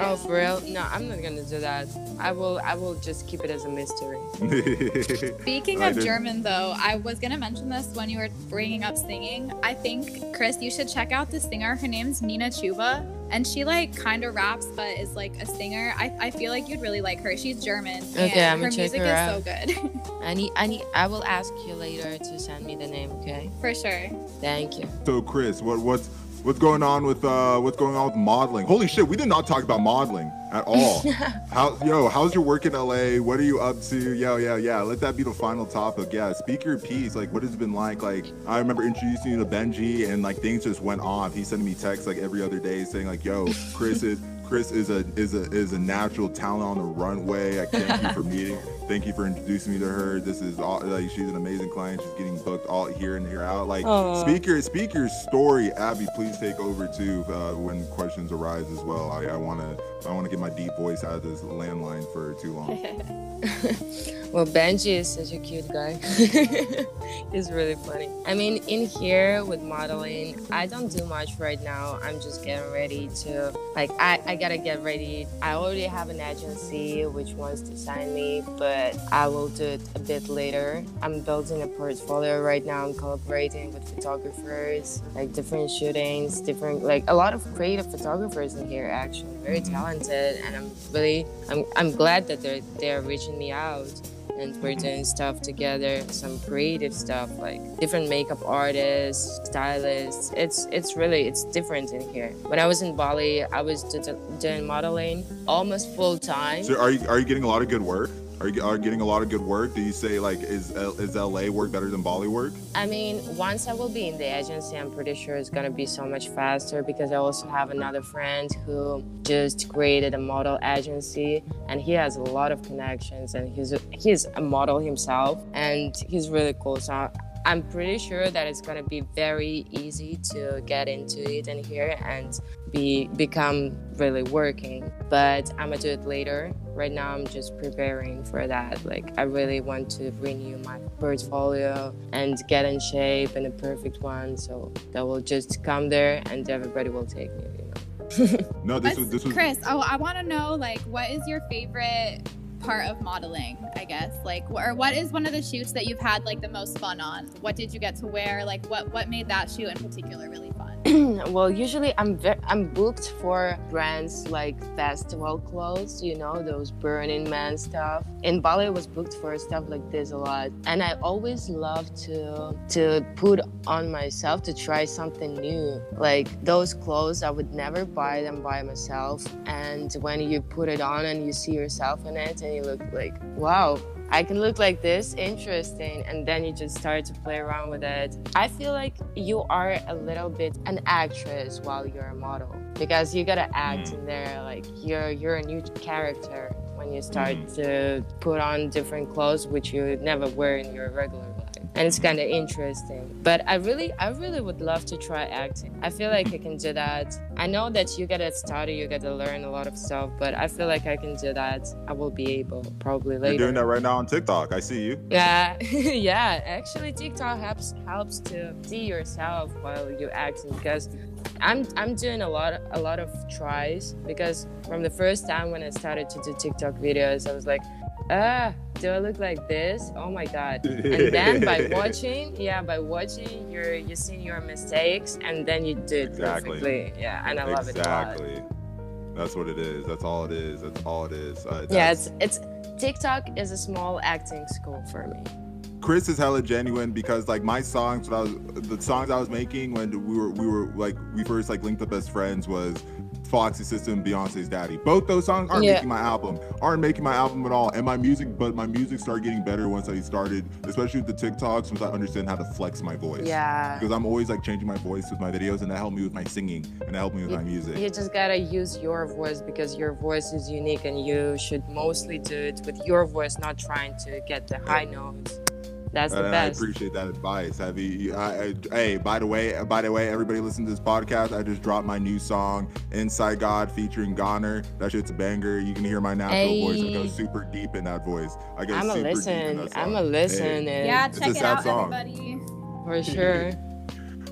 Oh, for real? No, I'm not gonna do that. I will. I will just keep it as a mystery. Speaking I of did- German, though, I was gonna mention this when you were bringing up singing. I think Kris, you should check out the singer. Her name's Nina Chuba, and she like kind of raps, but is like a singer. I, I feel like you'd really like her. She's German. Okay, and I'ma her check music her is out. so good, I need. I need. I will ask you later to send me the name. Okay. for sure. Thank you. so Kris, what what's what's going on with uh what's going on with modeling? Holy shit, we did not talk about modeling at all. How yo, how's your work in LA? What are you up to? Yo, yeah, yeah. Let that be the final topic. Yeah, speak your piece. Like, what has it been like? Like, I remember introducing you to Benji, and like things just went off. He's sending me texts like every other day saying like, "Yo, Kris is Kris is a is a is a natural talent on the runway. I thank you for meeting. Thank you for introducing me to her. This is all like she's an amazing client. She's getting booked all here and here out. Like, Aw. speak your story, Abby. Please take over too uh, when questions arise as well. I, I wanna I wanna get my deep voice out of this landline for too long. Well, Benji is such a cute guy. He's really funny. I mean, in here with modeling, I don't do much right now. I'm just getting ready to, like, I, I gotta get ready. I already have an agency which wants to sign me, but I will do it a bit later. I'm building a portfolio right now. I'm collaborating with photographers, like different shootings, different, like, a lot of creative photographers in here, actually. Very talented, and I'm really, I'm, I'm glad that they're, they're reaching me out and we're doing stuff together some creative stuff like different makeup artists stylists. It's it's really it's different in here. When i was in bali i was doing modeling almost full time. So are you are you getting a lot of good work? Are you, are getting a lot of good work? Do you say like is is LA work better than Bali work? i mean once i will be in the agency i'm pretty sure it's to be so much faster because i also have another friend who just created a model agency and he has a lot of connections and he's a, he's a model himself and he's really cool so I'm pretty sure that it's gonna be very easy to get into it in here and be become really working. But I'm gonna do it later. Right now, I'm just preparing for that. Like I really want to renew my portfolio and get in shape and a perfect one, so that will just come there and everybody will take me. You know. No, this What's- was this was Kris, oh, I want to know like what is your favorite part of modeling? I guess like, or what is one of the shoots that you've had like the most fun on? What did you get to wear? Like, what what made that shoot in particular really fun? well, usually I'm ve- I'm booked for brands like festival clothes, you know, those Burning Man stuff. In Bali, I was booked for stuff like this a lot, and I always love to to put on myself to try something new. Like those clothes, I would never buy them by myself, and when you put it on and you see yourself in it, and you look like, wow, I can look like this, interesting, and then you just start to play around with it. I feel like you are a little bit an actress while you're a model because you gotta act hmm. in there like you're you're a new character when you start hmm. to put on different clothes which you would never wear in your regular. And it's kind of interesting, but I really, I really would love to try acting. I feel like I can do that. I know that you gotta study, you gotta learn a lot of stuff, but I feel like I can do that. I will be able probably later. you're doing that right now on TikTok. I see you. Yeah, yeah. Actually, TikTok helps helps to see yourself while you acting because I'm I'm doing a lot a lot of tries because from the first time when I started to do TikTok videos, I was like, ah, do I look like this? Oh my god! And then by watching, yeah, by watching, you're you see your mistakes and then you do it Exactly. perfectly. Yeah, and I love it a exactly. That's what it is. That's all it is. That's all it is. Uh, Yeah, it's it's TikTok is a small acting school for me. Kris is hella genuine because like my songs, what I was the songs I was making when we were we were like we first like linked up as friends was Foxy System, Beyonce's Daddy. Both those songs aren't Yeah. making my album, aren't making my album at all. And my music, but my music started getting better once I started, especially with the TikToks, once I understand how to flex my voice. Yeah. Because I'm always like changing my voice with my videos, and that helped me with my singing, and that helped me with my music. You just gotta use your voice because your voice is unique and you should mostly do it with your voice, not trying to get the high notes. That's the And best. I appreciate that advice. Have you, I, I, hey, by the way, by the way, everybody listen to this podcast. I just dropped my new song, "Inside God," featuring Goner. That shit's a banger. You can hear my natural voice. I go super deep in that voice. I go I'm a super deep in listen. I'm a song. listen. Hey. and Yeah, It's check a it sad out, song. everybody. for sure.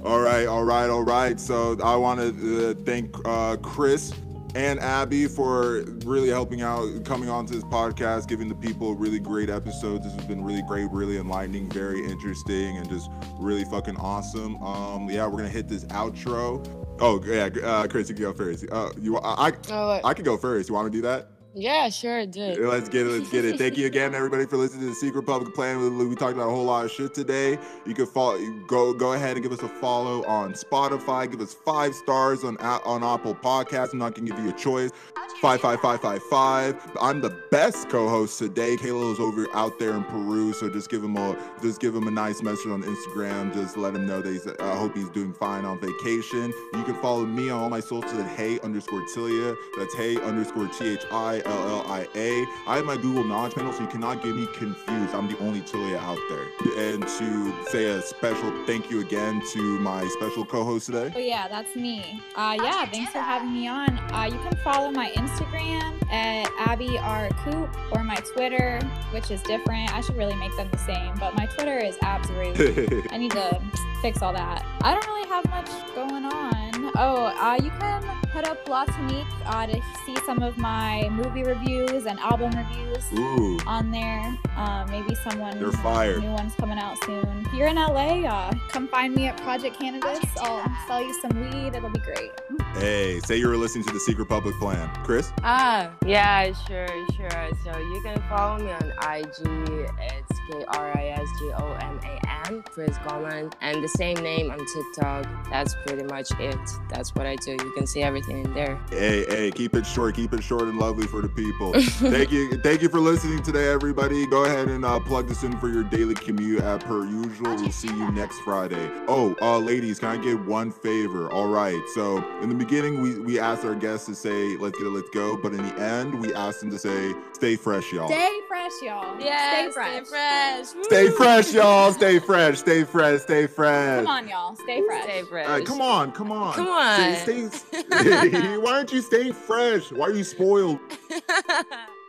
All right, all right, all right. So I want to uh, thank uh, Kris and Abby for really helping out, coming on to this podcast, giving the people really great episodes. This has been really great, really enlightening, very interesting, and just really fucking awesome. Um, yeah, we're gonna hit this outro. Oh yeah, uh, Kris, you can go first. Uh, you, I, I, Oh, I could go first. You want to do that? Yeah, sure, it did. Let's get it. Let's get it. Thank you again, everybody, for listening to the Secret Public Plan. We, talked about a whole lot of shit today. You can follow. Go go ahead and give us a follow on Spotify. Give us five stars on on Apple Podcasts. I'm not gonna give you a choice. Five five five five five. I'm the best co-host today. Kalo's over out there in Peru, so just give him a just give him a nice message on Instagram. Just let him know that he's, I hope he's doing fine on vacation. You can follow me on all my socials at hey underscore Tilia. That's hey underscore T H I L L I A. I have my Google Knowledge panel, so you cannot get me confused. I'm the only Tilia out there. And to say a special thank you again to my special co-host today. Oh yeah, that's me. Uh, yeah, thanks for having me on. Uh, you can follow my Instagram at Abby R Coop or my Twitter, which is different. I should really make them the same, but my Twitter is Absroot. I need to fix all that. I don't really have much going on. Oh, uh, you can hit up La Tonique uh, to see some of my movie reviews and album reviews Ooh, on there. Uh, maybe someone they're fire. new one's coming out soon. If you're in LA, uh, come find me at Project Cannabis. I'll sell you some weed. It'll be great. Hey, say you were listening to the Secret Public Plan. Kris? Ah, yeah, sure, sure. So you can follow me on IG. It's K R I S G O M A N, Kris Goman, and the same name on TikTok. That's pretty much it. That's what I do. You can see everything in there. Hey, hey, keep it short, keep it short and lovely for the people. thank you, thank you for listening today, everybody. Go ahead and uh, plug this in for your daily commute as per usual. We'll see you next Friday. Oh, uh, ladies, can I get one favor? All right. So in the beginning, we we asked our guests to say "Let's get it, let's go," but in the end, we asked them to say "Stay fresh, y'all." Stay fresh, y'all. stay fresh. fresh. Stay fresh, y'all. Stay fresh. Stay fresh. Stay fresh. Come on, y'all. Stay fresh. Stay fresh. Uh, come on, come on. Come on. Stay, stay, why aren't you staying fresh? Why are you spoiled?